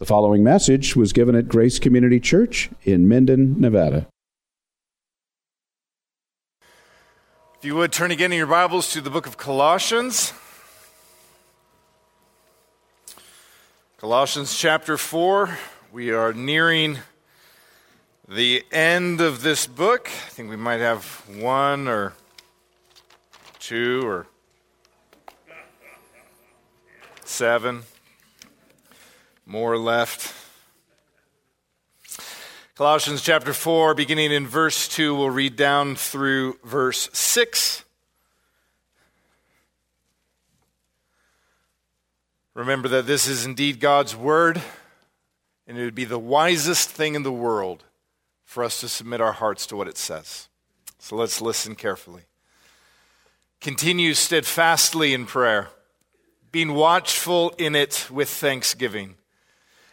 The following message was given at Grace Community Church in Minden, Nevada. If you would turn again in your Bibles to the book of Colossians. Colossians chapter 4. We are nearing the end of this book. I think we might have one or two or seven more left. Colossians chapter 4, beginning in verse 2, we'll read down through verse 6. Remember that this is indeed God's word, and it would be the wisest thing in the world for us to submit our hearts to what it says. So let's listen carefully. Continue steadfastly in prayer, being watchful in it with thanksgiving.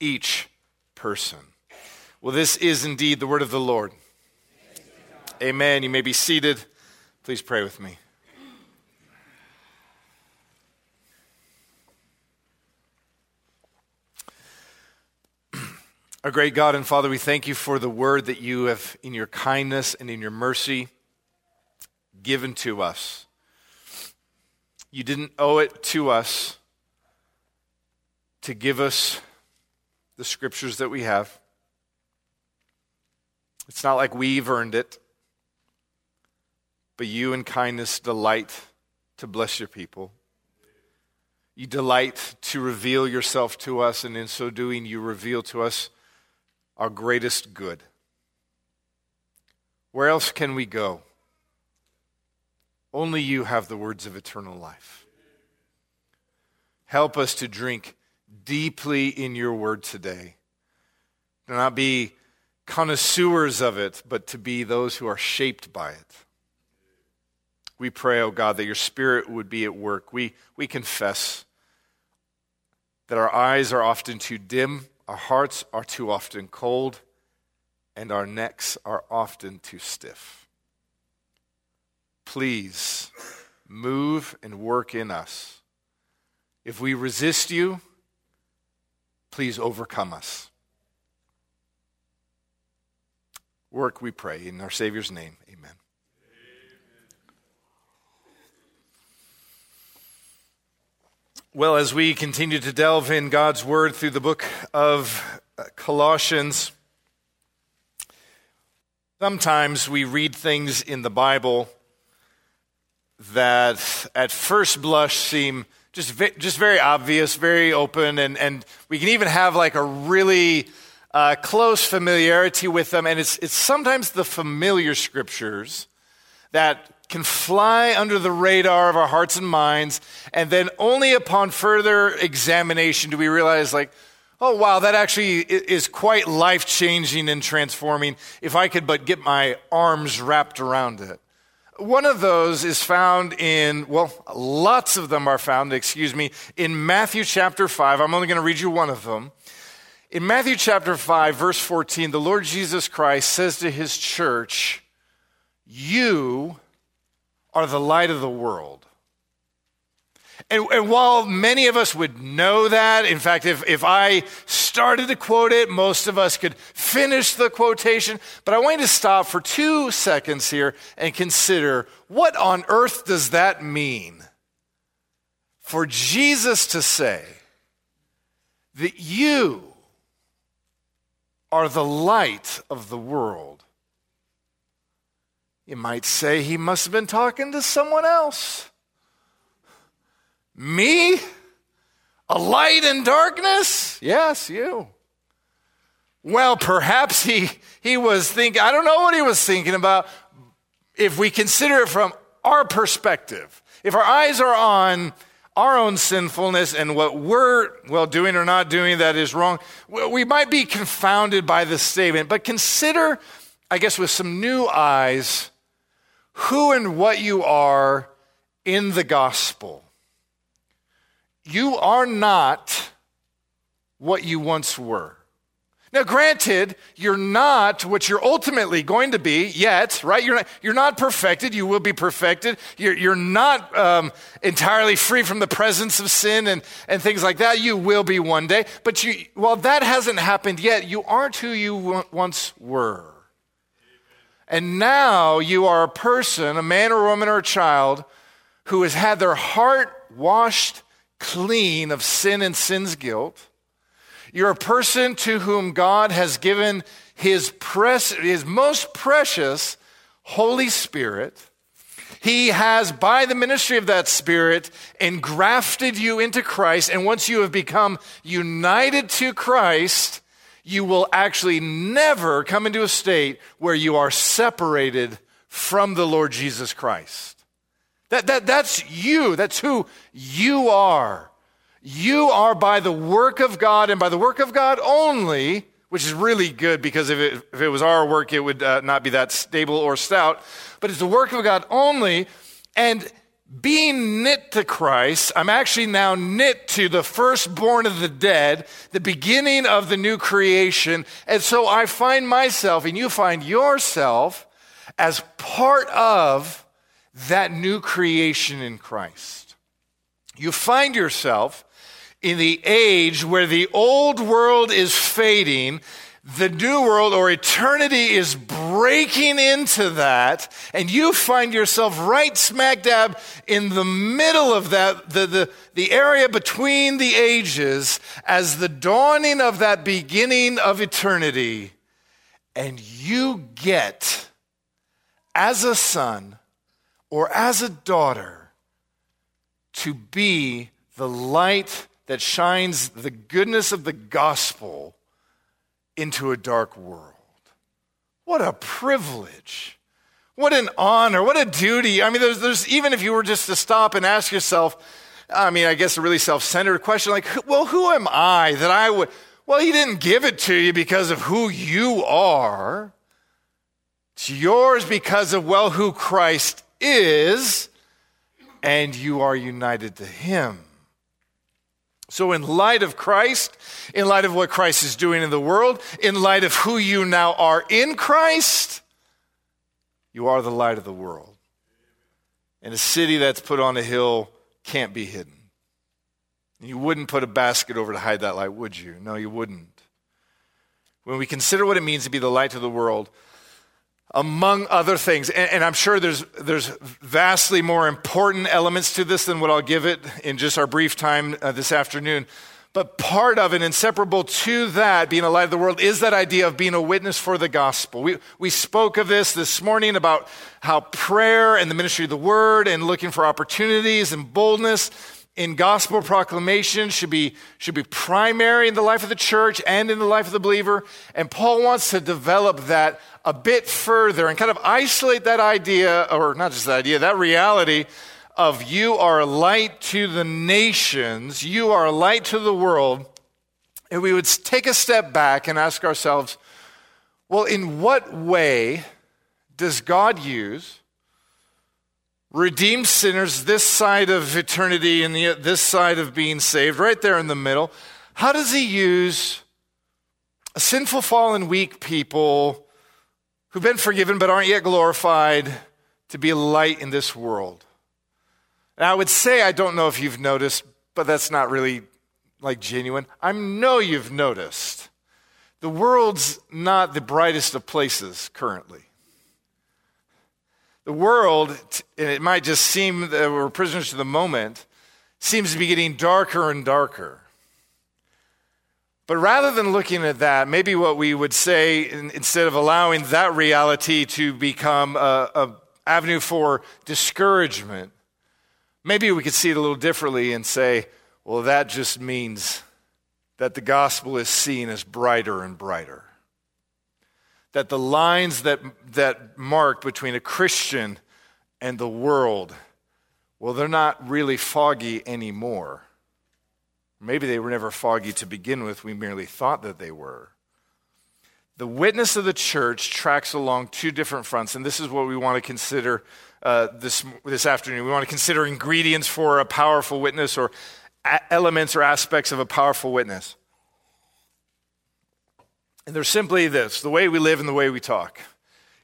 each person. Well, this is indeed the word of the Lord. Amen. You may be seated. Please pray with me. Our great God and Father, we thank you for the word that you have, in your kindness and in your mercy, given to us. You didn't owe it to us to give us the scriptures that we have. It's not like we've earned it, but you in kindness delight to bless your people. You delight to reveal yourself to us, and in so doing, you reveal to us our greatest good. Where else can we go? Only you have the words of eternal life. Help us to drink deeply in your word today. Do not be connoisseurs of it, but to be those who are shaped by it. We pray, oh God, that your spirit would be at work. We, we confess that our eyes are often too dim, our hearts are too often cold, and our necks are often too stiff. Please move and work in us. If we resist you, please overcome us. Work, we pray, in our Savior's name. Amen. Well, as we continue to delve in God's Word through the book of uh, Colossians, sometimes we read things in the Bible that at first blush seem just, just very obvious, very open, and, and we can even have like a really uh, close familiarity with them. And it's, it's sometimes the familiar scriptures that can fly under the radar of our hearts and minds, and then only upon further examination do we realize, like, oh, wow, that actually is quite life changing and transforming if I could but get my arms wrapped around it. One of those is found in, well, lots of them are found, excuse me, in Matthew chapter 5. I'm only going to read you one of them. In Matthew chapter 5, verse 14, the Lord Jesus Christ says to his church, You are the light of the world. And, and, while many of us would know that, in fact, if, if I started to quote it, most of us could finish the quotation. But I want you to stop for two seconds here and consider what on earth does that mean for Jesus to say that you are the light of the world? You might say he must have been talking to someone else. Me? A light in darkness? Yes, you. Well, perhaps he, he was thinking, I don't know what he was thinking about. If we consider it from our perspective, if our eyes are on our own sinfulness and what we're, well, doing or not doing that is wrong, we might be confounded by this statement. But consider, I guess, with some new eyes, who and what you are in the gospel. You are not what you once were. Now, granted, you're not what you're ultimately going to be yet, right? You're not, you're not perfected. You will be perfected. You're, you're not um, entirely free from the presence of sin and, and things like that. You will be one day. But you, while that hasn't happened yet, you aren't who you once were. And now you are a person, a man or woman or a child, who has had their heart washed clean of sin and sin's guilt you're a person to whom God has given his, pres- his most precious Holy Spirit. He has, by the ministry of that Spirit, engrafted you into Christ. And once you have become united to Christ, you will actually never come into a state where you are separated from the Lord Jesus Christ. That, that, that's you. That's who you are. You are by the work of God and by the work of God only, which is really good because if it, if it was our work, it would uh, not be that stable or stout. But it's the work of God only. And being knit to Christ, I'm actually now knit to the firstborn of the dead, the beginning of the new creation. And so I find myself, and you find yourself, as part of that new creation in Christ. You find yourself in the age where the old world is fading, the new world or eternity is breaking into that, and you find yourself right smack dab in the middle of that, the, the, the area between the ages, as the dawning of that beginning of eternity, and you get, as a son or as a daughter, to be the light that shines the goodness of the gospel into a dark world. What a privilege. What an honor. What a duty. I mean, there's, there's even if you were just to stop and ask yourself, I mean, I guess a really self centered question like, well, who am I that I would? Well, he didn't give it to you because of who you are. It's yours because of, well, who Christ is, and you are united to him. So, in light of Christ, in light of what Christ is doing in the world, in light of who you now are in Christ, you are the light of the world. And a city that's put on a hill can't be hidden. You wouldn't put a basket over to hide that light, would you? No, you wouldn't. When we consider what it means to be the light of the world, among other things. And, and, I'm sure there's, there's vastly more important elements to this than what I'll give it in just our brief time uh, this afternoon. But part of and inseparable to that, being a light of the world, is that idea of being a witness for the gospel. We, we spoke of this this morning about how prayer and the ministry of the word and looking for opportunities and boldness in gospel proclamation should be, should be primary in the life of the church and in the life of the believer. And Paul wants to develop that a bit further and kind of isolate that idea, or not just that idea, that reality of you are a light to the nations, you are a light to the world. And we would take a step back and ask ourselves, well, in what way does God use redeemed sinners this side of eternity and the, this side of being saved, right there in the middle. How does he use a sinful, fallen, weak people who've been forgiven but aren't yet glorified to be a light in this world? And I would say, I don't know if you've noticed, but that's not really like genuine. I know you've noticed. The world's not the brightest of places currently the world, and it might just seem that we're prisoners to the moment, seems to be getting darker and darker. But rather than looking at that, maybe what we would say, instead of allowing that reality to become an avenue for discouragement, maybe we could see it a little differently and say, well, that just means that the gospel is seen as brighter and brighter that the lines that, that mark between a Christian and the world well, they're not really foggy anymore. Maybe they were never foggy to begin with, we merely thought that they were. The witness of the church tracks along two different fronts, and this is what we want to consider uh, this, this afternoon. We want to consider ingredients for a powerful witness or elements or aspects of a powerful witness. And they're simply this the way we live and the way we talk.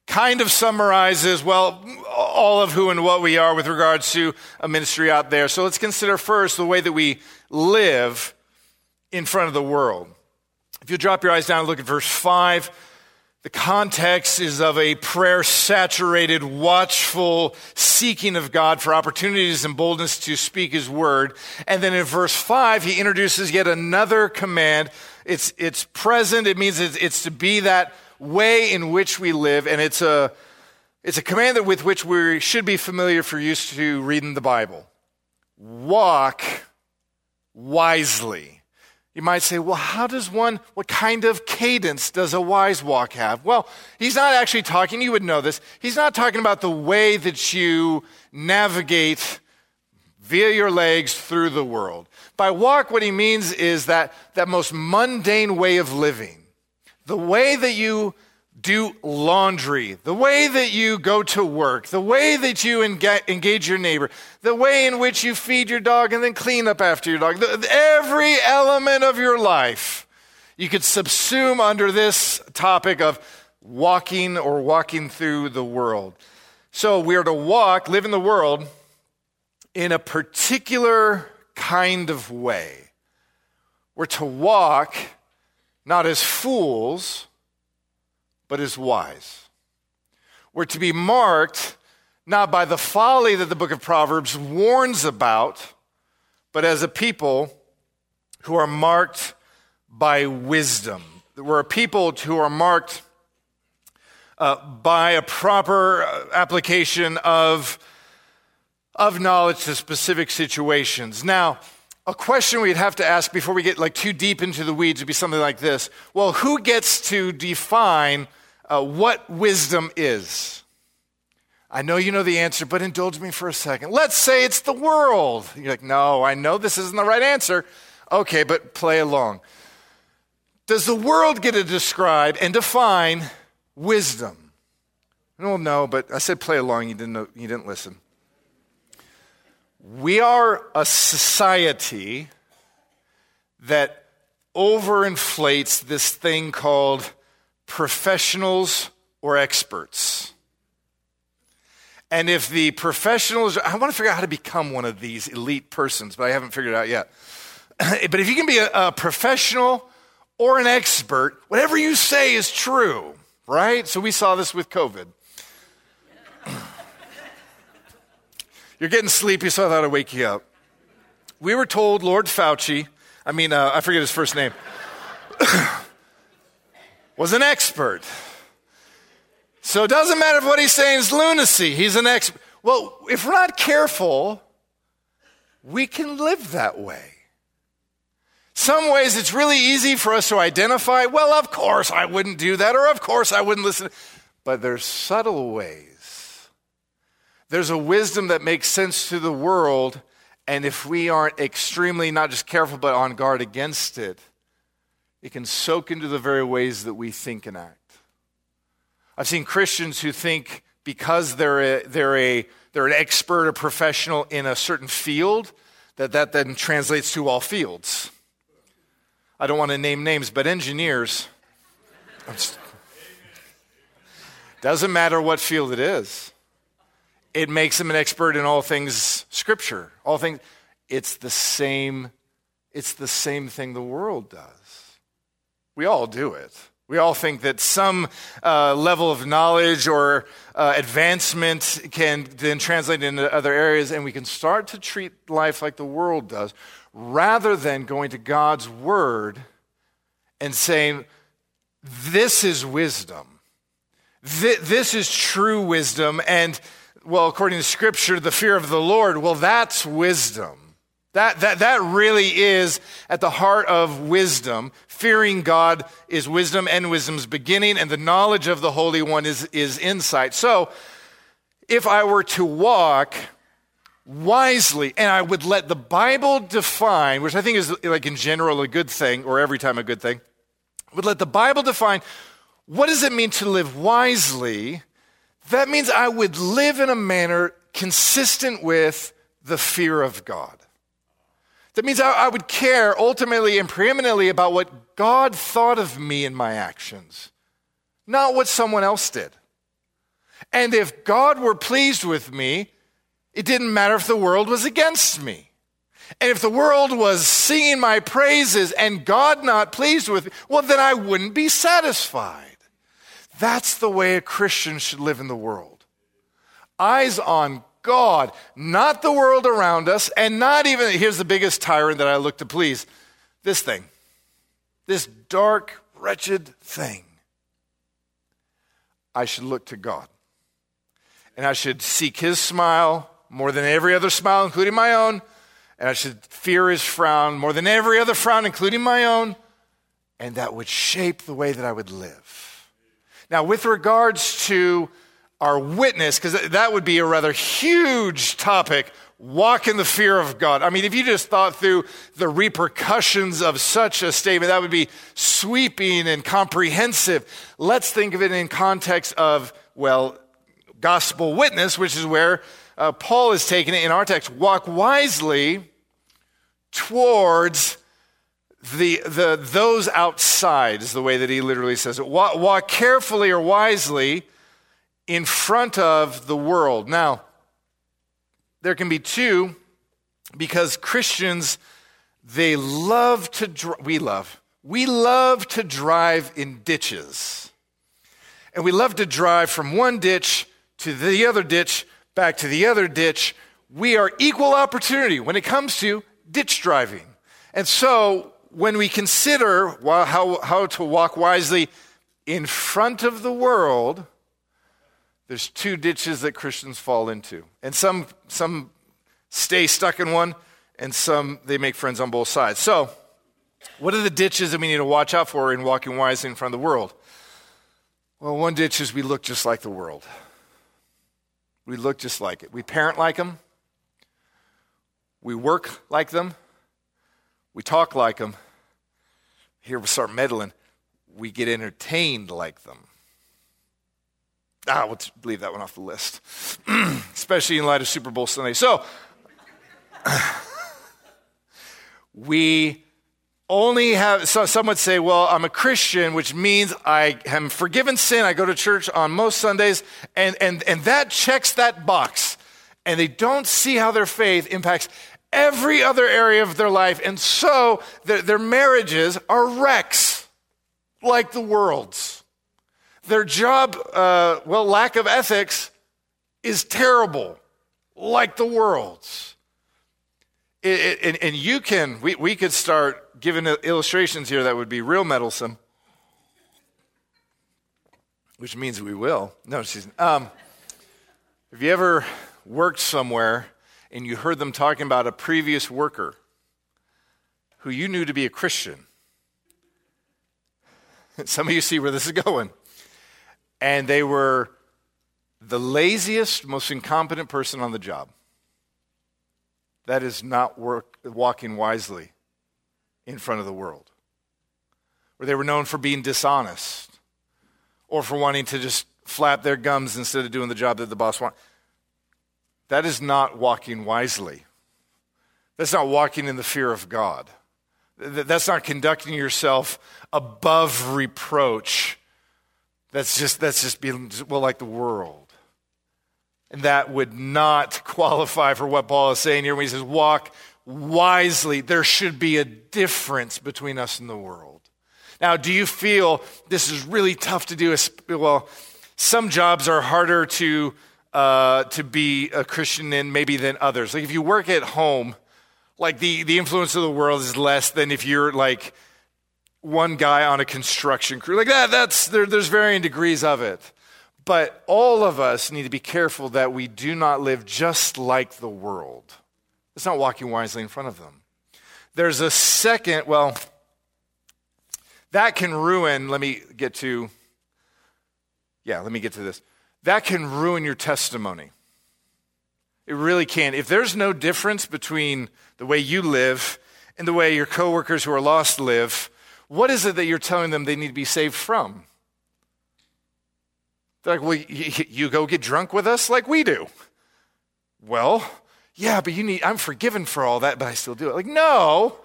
Kind of summarizes, well, all of who and what we are with regards to a ministry out there. So let's consider first the way that we live in front of the world. If you drop your eyes down and look at verse 5, the context is of a prayer saturated, watchful seeking of God for opportunities and boldness to speak his word. And then in verse 5, he introduces yet another command. It's, it's present, it means it's, it's to be that way in which we live, and it's a, it's a command that with which we should be familiar for use to reading the Bible. Walk wisely. You might say, well, how does one, what kind of cadence does a wise walk have? Well, he's not actually talking, you would know this, he's not talking about the way that you navigate via your legs through the world. By walk, what he means is that, that most mundane way of living, the way that you do laundry, the way that you go to work, the way that you engage your neighbor, the way in which you feed your dog and then clean up after your dog, every element of your life, you could subsume under this topic of walking or walking through the world. So we are to walk, live in the world in a particular kind of way. We're to walk not as fools but as wise. We're to be marked not by the folly that the book of Proverbs warns about, but as a people who are marked by wisdom. We're a people who are marked uh, by a proper uh, application of, of knowledge to specific situations. Now, a question we'd have to ask before we get like too deep into the weeds would be something like this. Well who gets to define uh, what wisdom is? I know you know the answer but indulge me for a second. Let's say it's the world. You're like no i know this isn't the right answer. Okay but play along. Does the world get to describe and define wisdom? Well no but i said play along. You didn't know, you didn't listen we are a society that overinflates this thing called professionals or experts. And if the professionals, I want to figure out how to become one of these elite persons, but I haven't figured it out yet. but if you can be a, a professional or an expert, whatever you say is true, right? So we saw this with COVID. You're getting sleepy, so I thought I'd wake you up. We were told Lord Fauci, I mean, uh, I forget his first name, was an expert. So it doesn't matter if what he's saying is lunacy, he's an expert. Well, if we're not careful, we can live that way. Some ways it's really easy for us to identify, well, of course I wouldn't do that, or of course I wouldn't listen. But there's subtle ways there's a wisdom that makes sense to the world, and if we aren't extremely, not just careful, but on guard against it, it can soak into the very ways that we think and act. I've seen Christians who think because they're, a, they're, a, they're an expert or professional in a certain field, that that then translates to all fields. I don't want to name names, but engineers, just, doesn't matter what field it is it makes him an expert in all things scripture. All things it's the same it's the same thing the world does. We all do it. We all think that some uh, level of knowledge or uh, advancement can then translate into other areas and we can start to treat life like the world does rather than going to god's word and saying this is wisdom. This is true wisdom and well, according to Scripture, the fear of the Lord, well, that's wisdom. That, that, that really is at the heart of wisdom. Fearing God is wisdom and wisdom's beginning, and the knowledge of the Holy One is, is insight. So, if I were to walk wisely, and I would let the Bible define, which I think is like in general a good thing, or every time a good thing, would let the Bible define what does it mean to live wisely. That means I would live in a manner consistent with the fear of God. That means I, would care ultimately and preeminently about what God thought of me and my actions, not what someone else did. And if God were pleased with me, it didn't matter if the world was against me. And if the world was singing my praises and God not pleased with me, well, then I wouldn't be satisfied. That's the way a Christian should live in the world. Eyes on God, not the world around us, and not even, here's the biggest tyrant that I look to please this thing, this dark, wretched thing. I should look to God. And I should seek His smile more than every other smile, including my own. And I should fear His frown more than every other frown, including my own. And that would shape the way that I would live. Now, with regards to our witness, because that would be a rather huge topic, walk in the fear of God. I mean, if you just thought through the repercussions of such a statement, that would be sweeping and comprehensive. Let's think of it in context of, well, gospel witness, which is where uh, Paul is taking it in our text. Walk wisely towards the, the, those outside, is the way that he literally says it. Walk, walk carefully or wisely in front of the world. Now, there can be two because Christians, they love to, dr- we love, we love to drive in ditches. And we love to drive from one ditch to the other ditch, back to the other ditch. We are equal opportunity when it comes to ditch driving. And so when we consider how, how to walk wisely in front of the world, there's two ditches that Christians fall into. And some, some stay stuck in one, and some they make friends on both sides. So, what are the ditches that we need to watch out for in walking wisely in front of the world? Well, one ditch is we look just like the world. We look just like it. We parent like them. We work like them. We talk like them. Here we start meddling. We get entertained like them. Ah, we'll leave that one off the list, especially in light of Super Bowl Sunday. So, we only have, so some would say, well, I'm a Christian, which means I am forgiven sin. I go to church on most Sundays, and, and, and that checks that box. And they don't see how their faith impacts every other area of their life. And so their, their marriages are wrecks like the world's. Their job, uh, well, lack of ethics is terrible, like the world's. It, it, and, and you can, we, we could start giving illustrations here that would be real meddlesome, which means we will. No, she's, um, have you ever worked somewhere and you heard them talking about a previous worker who you knew to be a Christian? Some of you see where this is going and they were the laziest, most incompetent person on the job. That is not work, walking wisely in front of the world. Or they were known for being dishonest or for wanting to just flap their gums instead of doing the job that the boss wants. That is not walking wisely. That's not walking in the fear of God. That's not conducting yourself above reproach that's just, that's just being, well, like the world. And that would not qualify for what Paul is saying here when he says, walk wisely. There should be a difference between us and the world. Now, do you feel this is really tough to do? Well, some jobs are harder to, uh, to be a Christian in maybe than others. Like if you work at home, like the, the influence of the world is less than if you're like one guy on a construction crew. Like that, that's, there, there's varying degrees of it. But all of us need to be careful that we do not live just like the world. It's not walking wisely in front of them. There's a second, well, that can ruin, let me get to, yeah, let me get to this. That can ruin your testimony. It really can. If there's no difference between the way you live and the way your coworkers who are lost live, what is it that you're telling them they need to be saved from? They're like, well, you go get drunk with us like we do. Well, yeah, but you need, I'm forgiven for all that, but I still do it. Like, no,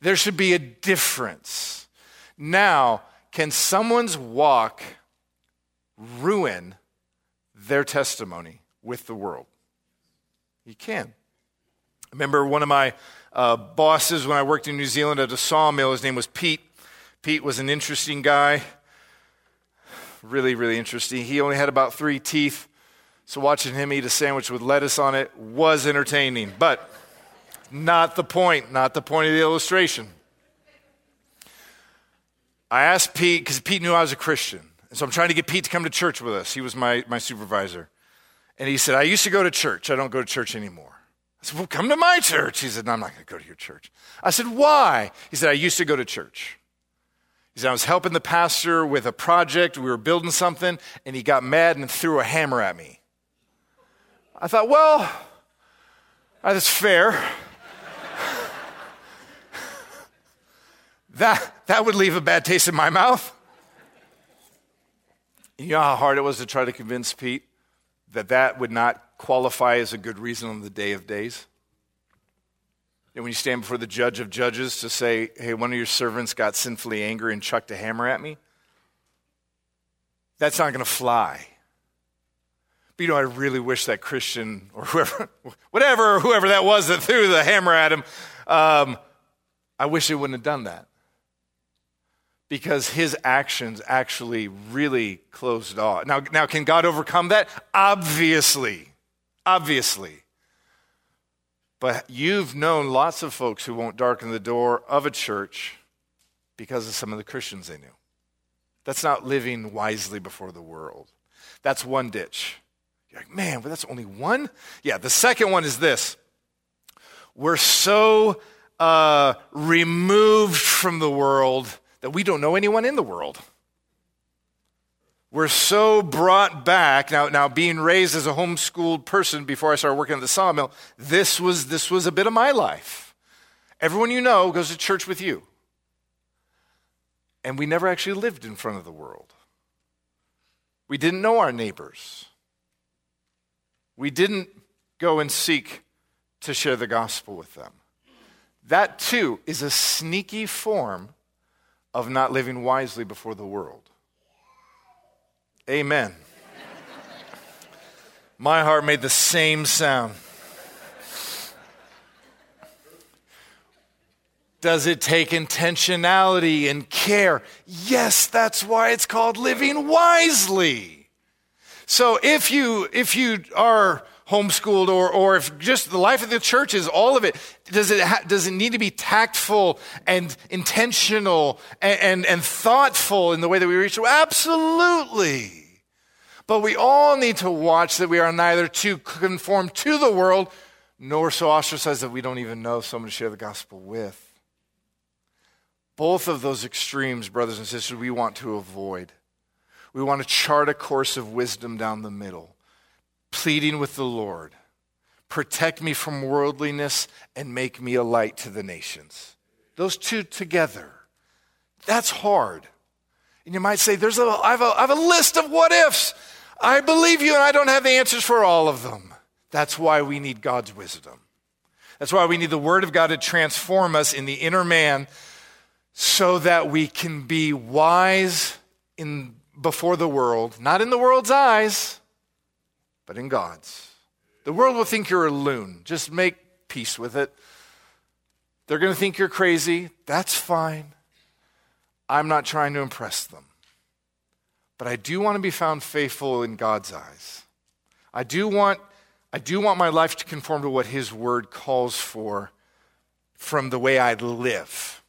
there should be a difference. Now, can someone's walk ruin their testimony with the world? You can. I remember one of my uh, bosses when I worked in New Zealand at a sawmill. His name was Pete. Pete was an interesting guy. Really, really interesting. He only had about three teeth, so watching him eat a sandwich with lettuce on it was entertaining, but not the point, not the point of the illustration. I asked Pete, because Pete knew I was a Christian. And so I'm trying to get Pete to come to church with us. He was my, my supervisor. And he said, I used to go to church. I don't go to church anymore. I said, Well, come to my church. He said, No, I'm not going to go to your church. I said, Why? He said, I used to go to church. He said, I was helping the pastor with a project. We were building something, and he got mad and threw a hammer at me. I thought, Well, that's fair. that, that would leave a bad taste in my mouth. You know how hard it was to try to convince Pete that that would not qualify as a good reason on the day of days? And when you stand before the judge of judges to say, hey, one of your servants got sinfully angry and chucked a hammer at me, that's not going to fly. But you know, I really wish that Christian or whoever, whatever, whoever that was that threw the hammer at him, um, I wish he wouldn't have done that because his actions actually really closed off. Now, now, can God overcome that? Obviously. Obviously. But you've known lots of folks who won't darken the door of a church because of some of the Christians they knew. That's not living wisely before the world. That's one ditch. You're like, man, but that's only one? Yeah, the second one is this. We're so uh, removed from the world that we don't know anyone in the world. We're so brought back. Now, now being raised as a homeschooled person before I started working at the sawmill, this was, this was a bit of my life. Everyone you know goes to church with you. And we never actually lived in front of the world. We didn't know our neighbors. We didn't go and seek to share the gospel with them. That too is a sneaky form of not living wisely before the world. Amen. My heart made the same sound. Does it take intentionality and care? Yes, that's why it's called living wisely. So if you if you are homeschooled or, or if just the life of the church is all of it, does it, ha- does it need to be tactful and intentional and, and, and thoughtful in the way that we reach? Absolutely. But we all need to watch that we are neither too conformed to the world nor so ostracized that we don't even know someone to share the gospel with. Both of those extremes, brothers and sisters, we want to avoid. We want to chart a course of wisdom down the middle pleading with the Lord protect me from worldliness and make me a light to the nations. Those two together. That's hard. And you might say, There's a, I, have a, I have a list of what ifs. I believe you, and I don't have the answers for all of them. That's why we need God's wisdom. That's why we need the Word of God to transform us in the inner man so that we can be wise in, before the world, not in the world's eyes, but in God's. The world will think you're a loon. Just make peace with it. They're going to think you're crazy. That's fine. I'm not trying to impress them. But I do want to be found faithful in God's eyes. I do want, I do want my life to conform to what His Word calls for from the way I live.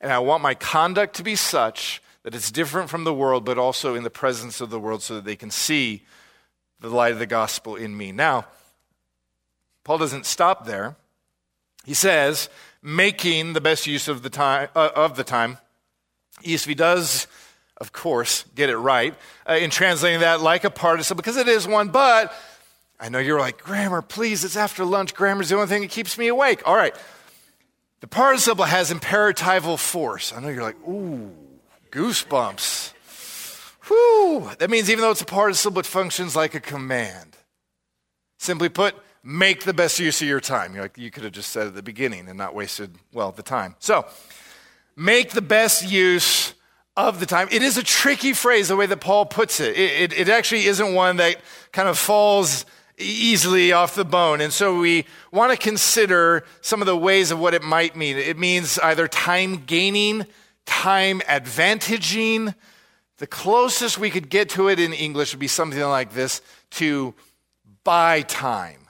And I want my conduct to be such that it's different from the world, but also in the presence of the world so that they can see the light of the gospel in me. Now, Paul doesn't stop there. He says, making the best use of the time. Uh, of the time. ESV does, of course, get it right uh, in translating that like a participle, because it is one, but I know you're like, grammar, please, it's after lunch. Grammar's the only thing that keeps me awake. All right. The participle has imperatival force. I know you're like, ooh, goosebumps. Whew. That means even though it's a participle, it functions like a command. Simply put, make the best use of your time. You're like, you could have just said at the beginning and not wasted, well, the time. So, make the best use of the time. It is a tricky phrase, the way that Paul puts it. It, it, it actually isn't one that kind of falls easily off the bone. And so we want to consider some of the ways of what it might mean. It means either time gaining, time advantaging. The closest we could get to it in English would be something like this to buy time.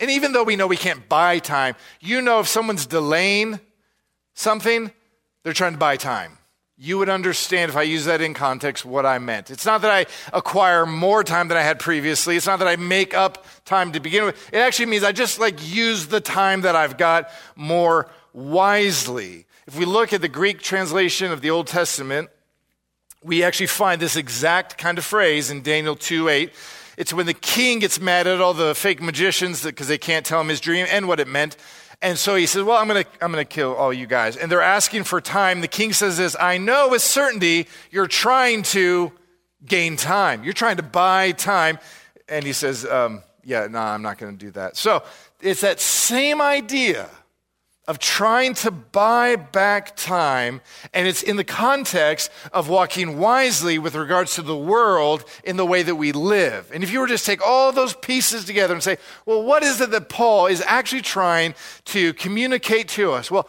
And even though we know we can't buy time, you know if someone's delaying something, they're trying to buy time you would understand if I use that in context what I meant. It's not that I acquire more time than I had previously. It's not that I make up time to begin with. It actually means I just like use the time that I've got more wisely. If we look at the Greek translation of the Old Testament, we actually find this exact kind of phrase in Daniel 2 8. It's when the king gets mad at all the fake magicians because they can't tell him his dream and what it meant. And so he says, Well, I'm going to I'm going to kill all you guys. And they're asking for time. The king says this I know with certainty you're trying to gain time. You're trying to buy time. And he says, um, Yeah, no, I'm not going to do that. So it's that same idea of trying to buy back time, and it's in the context of walking wisely with regards to the world in the way that we live. And if you were to just take all those pieces together and say, well, what is it that Paul is actually trying to communicate to us? Well,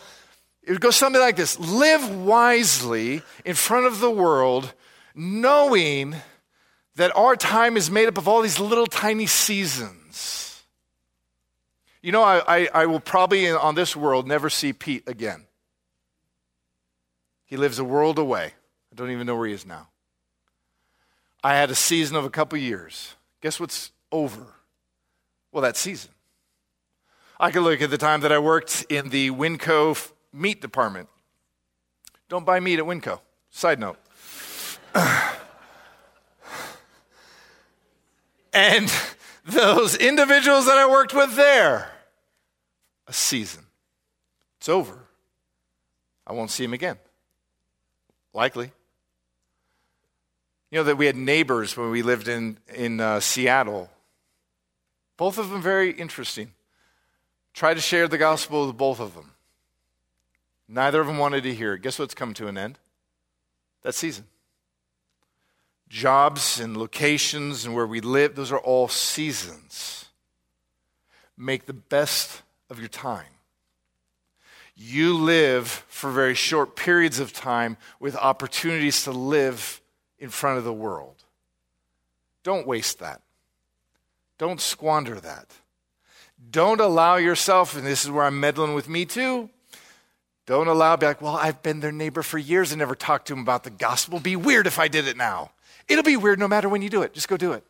it would go something like this Live wisely in front of the world, knowing that our time is made up of all these little tiny seasons you know, I, I, I will probably on this world never see Pete again. He lives a world away. I don't even know where he is now. I had a season of a couple years. Guess what's over? Well, that season. I could look at the time that I worked in the Winco meat department. Don't buy meat at Winco. Side note. and those individuals that I worked with there a season. It's over. I won't see him again. Likely. You know that we had neighbors when we lived in, in uh, Seattle. Both of them very interesting. Tried to share the gospel with both of them. Neither of them wanted to hear. Guess what's come to an end? That season jobs and locations and where we live, those are all seasons. Make the best of your time. You live for very short periods of time with opportunities to live in front of the world. Don't waste that. Don't squander that. Don't allow yourself, and this is where I'm meddling with me too. Don't allow, be like, well, I've been their neighbor for years and never talked to them about the gospel. Be weird if I did it now. It'll be weird no matter when you do it. Just go do it.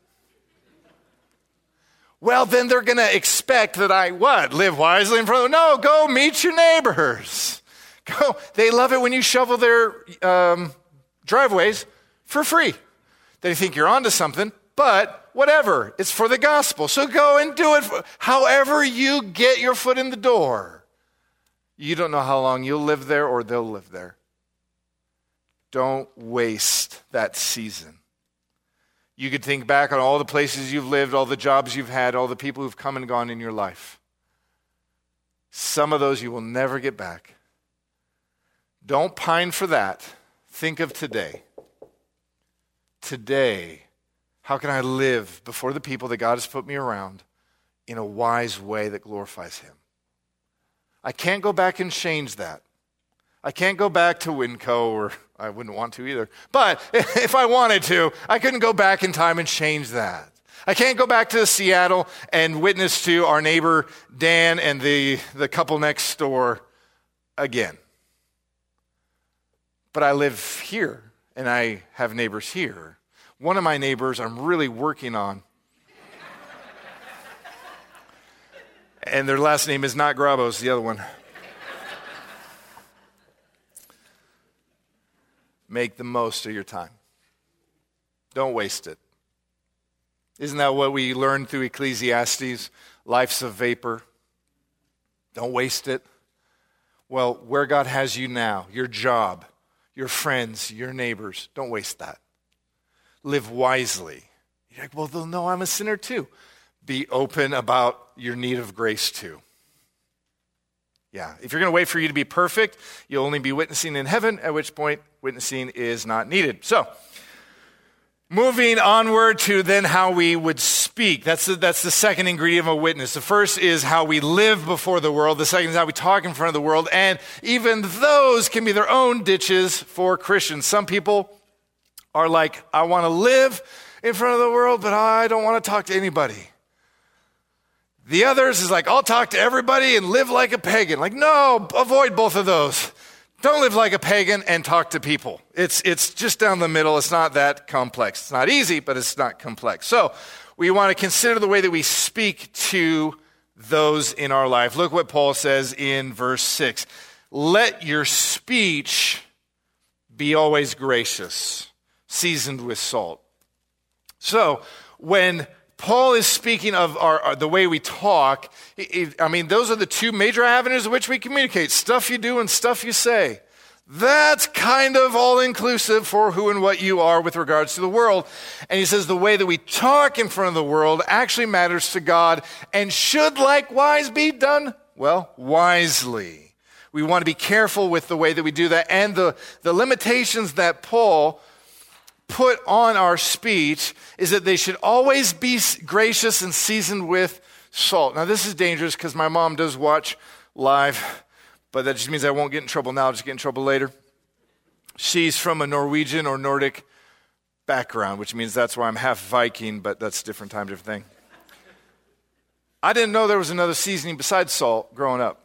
Well, then they're going to expect that I what? Live wisely in front of them. No, go meet your neighbors. Go. They love it when you shovel their um, driveways for free. They think you're onto something, but whatever. It's for the gospel. So go and do it however you get your foot in the door. You don't know how long you'll live there or they'll live there. Don't waste that season. You could think back on all the places you've lived, all the jobs you've had, all the people who've come and gone in your life. Some of those you will never get back. Don't pine for that. Think of today. Today, how can I live before the people that God has put me around in a wise way that glorifies Him? I can't go back and change that. I can't go back to Winco, or I wouldn't want to either. But if I wanted to, I couldn't go back in time and change that. I can't go back to Seattle and witness to our neighbor Dan and the, the couple next door again. But I live here and I have neighbors here. One of my neighbors I'm really working on. and their last name is not Grabos, the other one. Make the most of your time. Don't waste it. Isn't that what we learned through Ecclesiastes? Life's a vapor. Don't waste it. Well, where God has you now, your job, your friends, your neighbors, don't waste that. Live wisely. You're like, well, they'll know I'm a sinner too. Be open about your need of grace too. Yeah, if you're going to wait for you to be perfect, you'll only be witnessing in heaven, at which point witnessing is not needed. So, moving onward to then how we would speak. That's the, that's the second ingredient of a witness. The first is how we live before the world. The second is how we talk in front of the world. And even those can be their own ditches for Christians. Some people are like, I want to live in front of the world, but I don't want to talk to anybody. The others is like, I'll talk to everybody and live like a pagan. Like, no, avoid both of those. Don't live like a pagan and talk to people. It's, it's just down the middle. It's not that complex. It's not easy, but it's not complex. So we want to consider the way that we speak to those in our life. Look what Paul says in verse 6 Let your speech be always gracious, seasoned with salt. So when Paul is speaking of our, our, the way we talk. I mean, those are the two major avenues in which we communicate stuff you do and stuff you say. That's kind of all inclusive for who and what you are with regards to the world. And he says the way that we talk in front of the world actually matters to God and should likewise be done, well, wisely. We want to be careful with the way that we do that and the, the limitations that Paul put on our speech is that they should always be gracious and seasoned with salt. Now, this is dangerous because my mom does watch live, but that just means I won't get in trouble now, I'll just get in trouble later. She's from a Norwegian or Nordic background, which means that's why I'm half Viking, but that's a different time, different thing. I didn't know there was another seasoning besides salt growing up.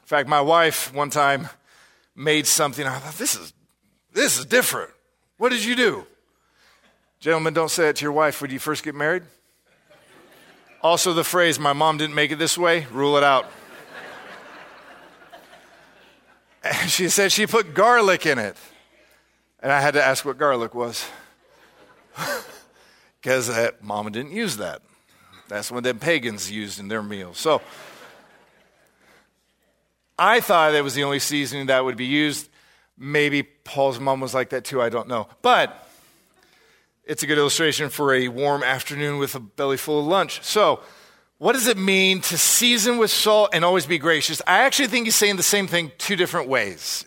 In fact, my wife one time made something. I thought, this is this is different. What did you do? Gentlemen, don't say it to your wife when you first get married. Also, the phrase, my mom didn't make it this way, rule it out. She said she put garlic in it. And I had to ask what garlic was. Because uh, mama didn't use that. That's what the pagans used in their meals. So I thought that was the only seasoning that would be used. Maybe Paul's mom was like that too, I don't know. But it's a good illustration for a warm afternoon with a belly full of lunch. So, what does it mean to season with salt and always be gracious? I actually think he's saying the same thing two different ways.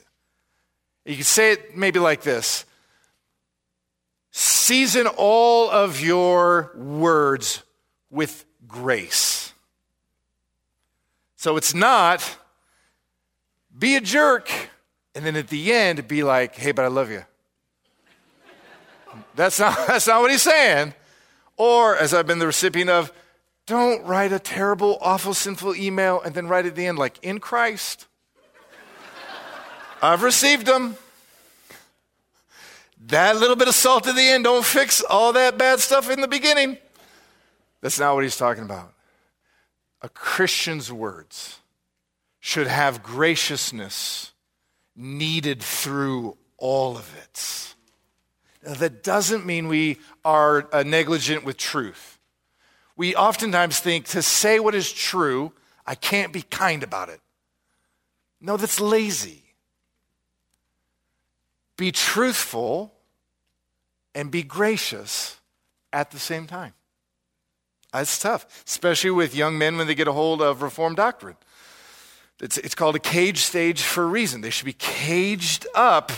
You could say it maybe like this Season all of your words with grace. So it's not be a jerk and then at the end be like, hey, but I love you. That's not, that's not what he's saying. Or, as I've been the recipient of, don't write a terrible, awful, sinful email and then write at the end, like, in Christ. I've received them. That little bit of salt at the end don't fix all that bad stuff in the beginning. That's not what he's talking about. A Christian's words should have graciousness kneaded through all of it. Now, that doesn't mean we are uh, negligent with truth. We oftentimes think to say what is true, I can't be kind about it. No, that's lazy. Be truthful and be gracious at the same time. That's tough, especially with young men when they get a hold of Reformed doctrine. It's, it's called a cage stage for a reason. They should be caged up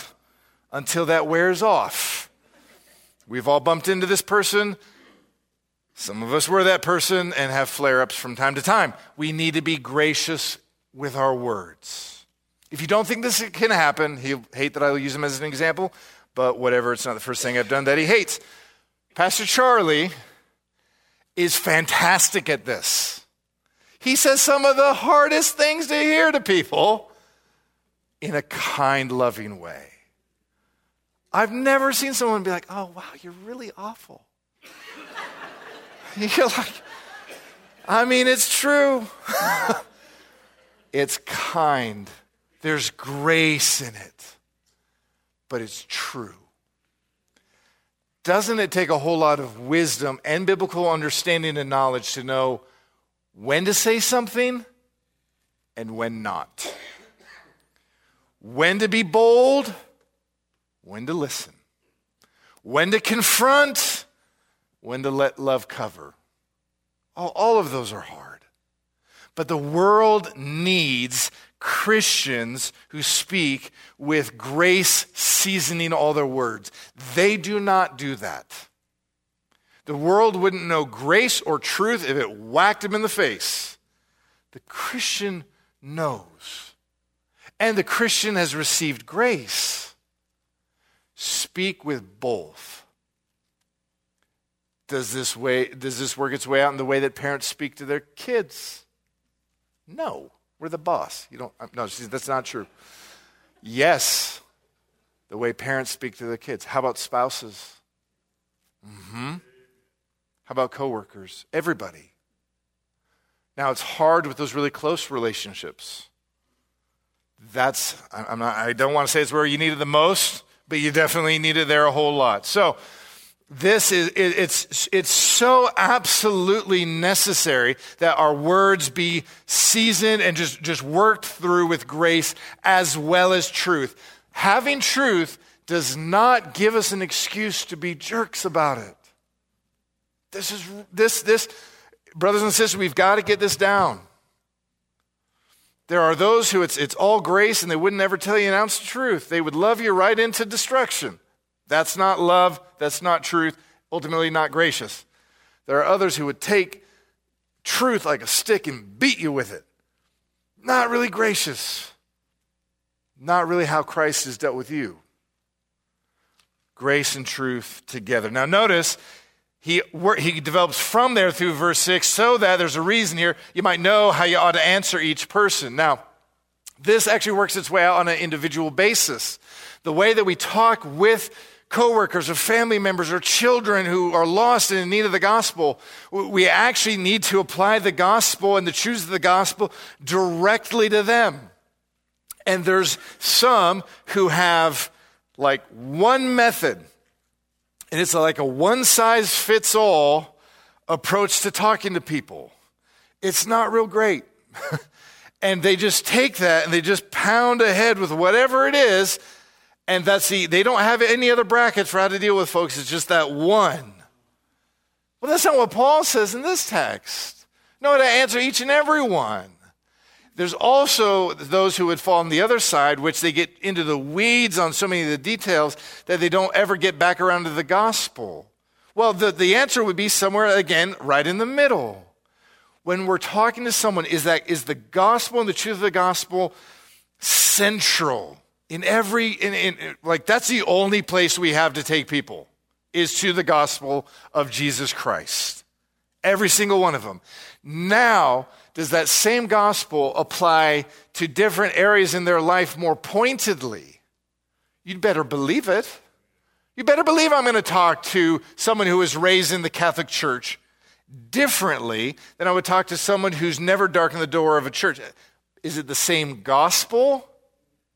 until that wears off. We've all bumped into this person. Some of us were that person and have flare ups from time to time. We need to be gracious with our words. If you don't think this can happen, he'll hate that I'll use him as an example, but whatever, it's not the first thing I've done that he hates. Pastor Charlie is fantastic at this. He says some of the hardest things to hear to people in a kind, loving way. I've never seen someone be like, oh, wow, you're really awful. you're like, I mean, it's true. it's kind, there's grace in it, but it's true. doesn't it take a whole lot of wisdom and biblical understanding and knowledge to know when to say something and when not? When to be bold, when to listen, when to confront, when to let love cover. All, all of those are hard. But the world needs Christians who speak with grace seasoning all their words. They do not do that. The world wouldn't know grace or truth if it whacked him in the face. The Christian knows. And the Christian has received grace. Speak with both. Does this, way, does this work its way out in the way that parents speak to their kids? No. We're the boss. You don't, no, that's not true. Yes, the way parents speak to their kids. How about spouses? Mm-hmm. How about coworkers? Everybody. Now, it's hard with those really close relationships. That's, I'm not, I don't want to say it's where you need it the most, but you definitely need it there a whole lot. So, this is it, it's it's so absolutely necessary that our words be seasoned and just just worked through with grace as well as truth having truth does not give us an excuse to be jerks about it this is this this brothers and sisters we've got to get this down there are those who it's, it's all grace and they wouldn't ever tell you an ounce of truth they would love you right into destruction that's not love. That's not truth. Ultimately, not gracious. There are others who would take truth like a stick and beat you with it. Not really gracious. Not really how Christ has dealt with you. Grace and truth together. Now, notice he, he develops from there through verse 6 so that there's a reason here. You might know how you ought to answer each person. Now, this actually works its way out on an individual basis. The way that we talk with coworkers or family members or children who are lost and in need of the gospel, we actually need to apply the gospel and the truths of the gospel directly to them. And there's some who have like one method, and it's like a one size fits all approach to talking to people. It's not real great. and they just take that and they just pound ahead with whatever it is and that's the, they don't have any other brackets for how to deal with folks. It's just that one. Well, that's not what Paul says in this text. No, to answer each and every one. There's also those who would fall on the other side, which they get into the weeds on so many of the details that they don't ever get back around to the gospel. Well, the, the answer would be somewhere, again, right in the middle. When we're talking to someone, is, that, is the gospel and the truth of the gospel central? in every in, in, like that's the only place we have to take people is to the gospel of jesus christ every single one of them now does that same gospel apply to different areas in their life more pointedly you'd better believe it you better believe i'm going to talk to someone who was raised in the catholic church differently than i would talk to someone who's never darkened the door of a church is it the same gospel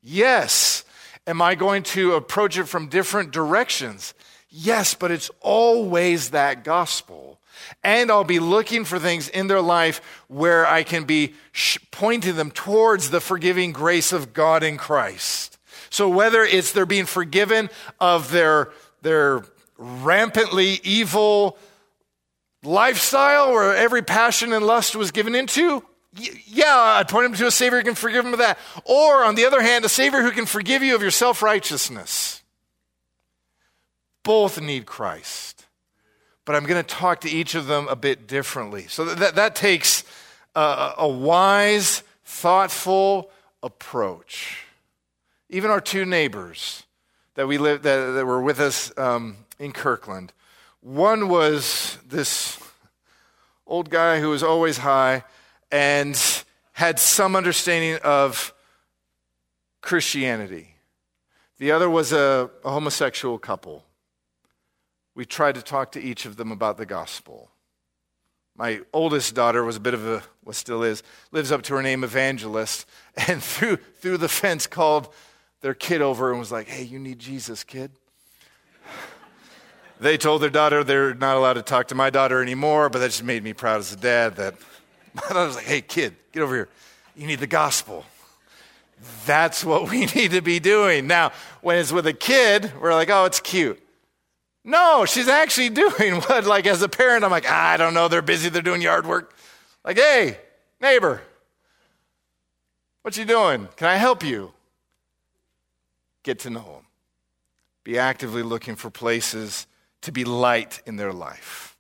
Yes. Am I going to approach it from different directions? Yes, but it's always that gospel. And I'll be looking for things in their life where I can be pointing them towards the forgiving grace of God in Christ. So whether it's they're being forgiven of their, their rampantly evil lifestyle where every passion and lust was given into, yeah, I'd point them to a Savior who can forgive them of that. Or, on the other hand, a Savior who can forgive you of your self righteousness. Both need Christ. But I'm going to talk to each of them a bit differently. So that, that takes a, a wise, thoughtful approach. Even our two neighbors that, we lived, that, that were with us um, in Kirkland, one was this old guy who was always high and had some understanding of Christianity. The other was a, a, homosexual couple. We tried to talk to each of them about the gospel. My oldest daughter was a bit of a, what still is, lives up to her name, evangelist, and through, through the fence called their kid over and was like, hey, you need Jesus, kid. they told their daughter they're not allowed to talk to my daughter anymore, but that just made me proud as a dad that I was like, hey, kid, get over here. You need the gospel. That's what we need to be doing. Now, when it's with a kid, we're like, oh, it's cute. No, she's actually doing what, like, as a parent, I'm like, ah, I don't know, they're busy, they're doing yard work. Like, hey, neighbor, what you doing? Can I help you? Get to know them. Be actively looking for places to be light in their life.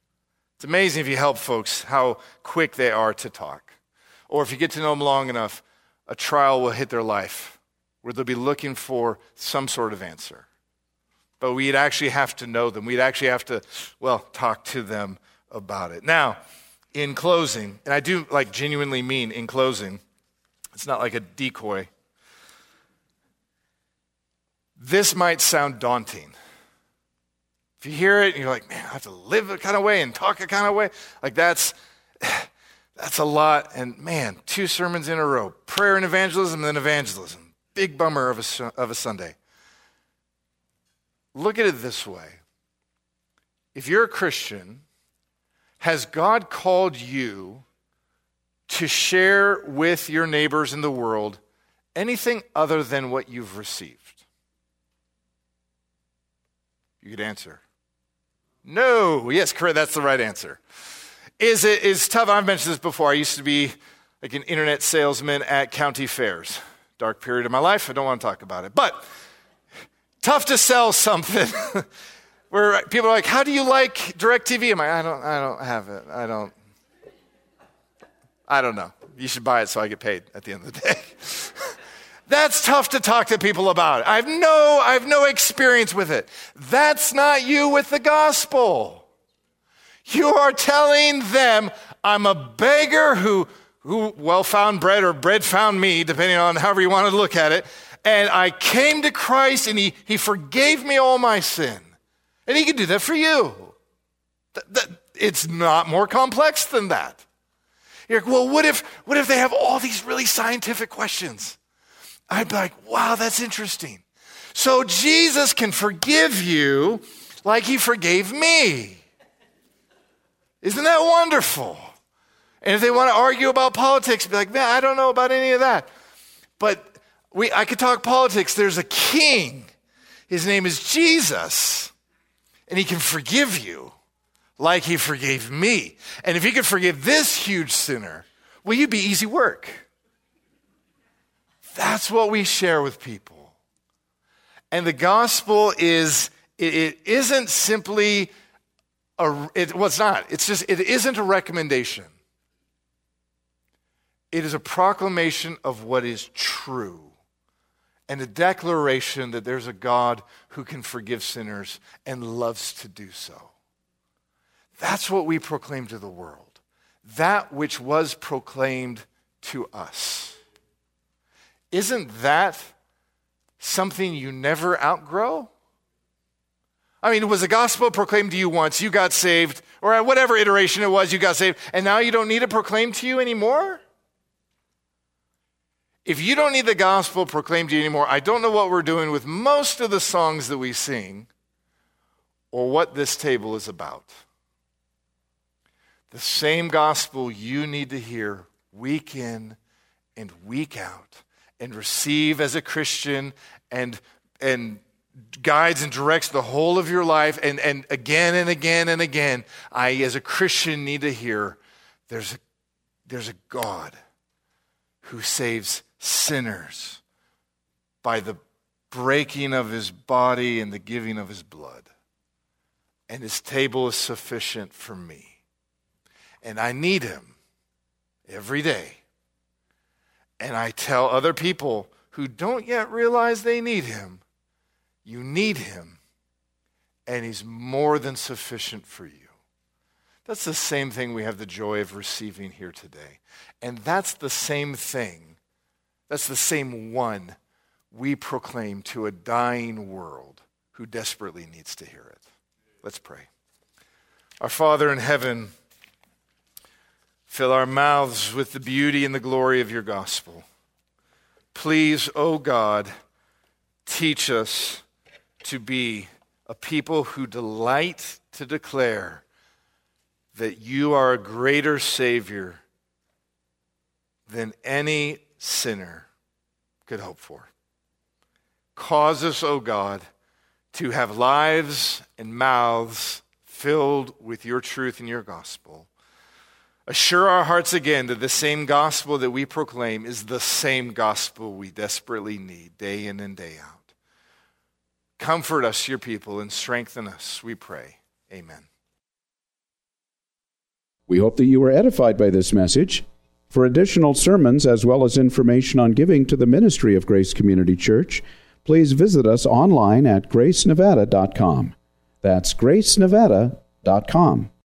It's amazing if you help folks how quick they are to talk. Or if you get to know them long enough, a trial will hit their life where they'll be looking for some sort of answer. But we'd actually have to know them. We'd actually have to, well, talk to them about it. Now, in closing, and I do like genuinely mean in closing, it's not like a decoy. This might sound daunting. If you hear it and you're like, man, I have to live a kind of way and talk a kind of way, like that's that's a lot. And man, two sermons in a row, prayer and evangelism, and then evangelism. Big bummer of a, of a Sunday. Look at it this way. If you're a Christian, has God called you to share with your neighbors in the world anything other than what you've received? You could answer. No. Yes, correct. That's the right answer. Is it is tough? I've mentioned this before. I used to be like an internet salesman at county fairs. Dark period of my life. I don't want to talk about it. But tough to sell something where people are like, "How do you like DirecTV?" I'm like, "I don't, I don't have it. I don't, I don't know. You should buy it so I get paid at the end of the day." That's tough to talk to people about. I've no, I've no experience with it. That's not you with the gospel. You are telling them, I'm a beggar who, who well found bread or bread found me, depending on however you want to look at it. And I came to Christ and he, he forgave me all my sin. And he can do that for you. it's not more complex than that. You're like, well, what if, what if they have all these really scientific questions? I'd be like, wow, that's interesting. So Jesus can forgive you like he forgave me. Isn't that wonderful? And if they want to argue about politics, be like, man, I don't know about any of that. But we, I could talk politics. There's a king. His name is Jesus. And he can forgive you like he forgave me. And if he could forgive this huge sinner, well, you'd be easy work. That's what we share with people. And the gospel is, it, it isn't simply a, it, well, it's not. It's just, it isn't a recommendation. It is a proclamation of what is true and a declaration that there's a God who can forgive sinners and loves to do so. That's what we proclaim to the world. That which was proclaimed to us. Isn't that something you never outgrow? I mean, was the gospel proclaimed to you once, you got saved, or at whatever iteration it was, you got saved, and now you don't need it proclaimed to you anymore? If you don't need the gospel proclaimed to you anymore, I don't know what we're doing with most of the songs that we sing or what this table is about. The same gospel you need to hear week in and week out and receive as a Christian and, and guides and directs the whole of your life. And, and again and again and again, I, as a Christian, need to hear there's a, there's a God who saves sinners by the breaking of his body and the giving of his blood. And his table is sufficient for me. And I need him every day and I tell other people who don't yet realize they need him, you need him, and he's more than sufficient for you. That's the same thing we have the joy of receiving here today. And that's the same thing, that's the same one we proclaim to a dying world who desperately needs to hear it. Let's pray. Our Father in heaven, Fill our mouths with the beauty and the glory of your gospel. Please, O oh God, teach us to be a people who delight to declare that you are a greater Savior than any sinner could hope for. Cause us, O oh God, to have lives and mouths filled with your truth and your gospel. Assure our hearts again that the same gospel that we proclaim is the same gospel we desperately need day in and day out. Comfort us, your people, and strengthen us, we pray. Amen. We hope that you were edified by this message. For additional sermons as well as information on giving to the ministry of Grace Community Church, please visit us online at gracenevada.com. That's gracenevada.com.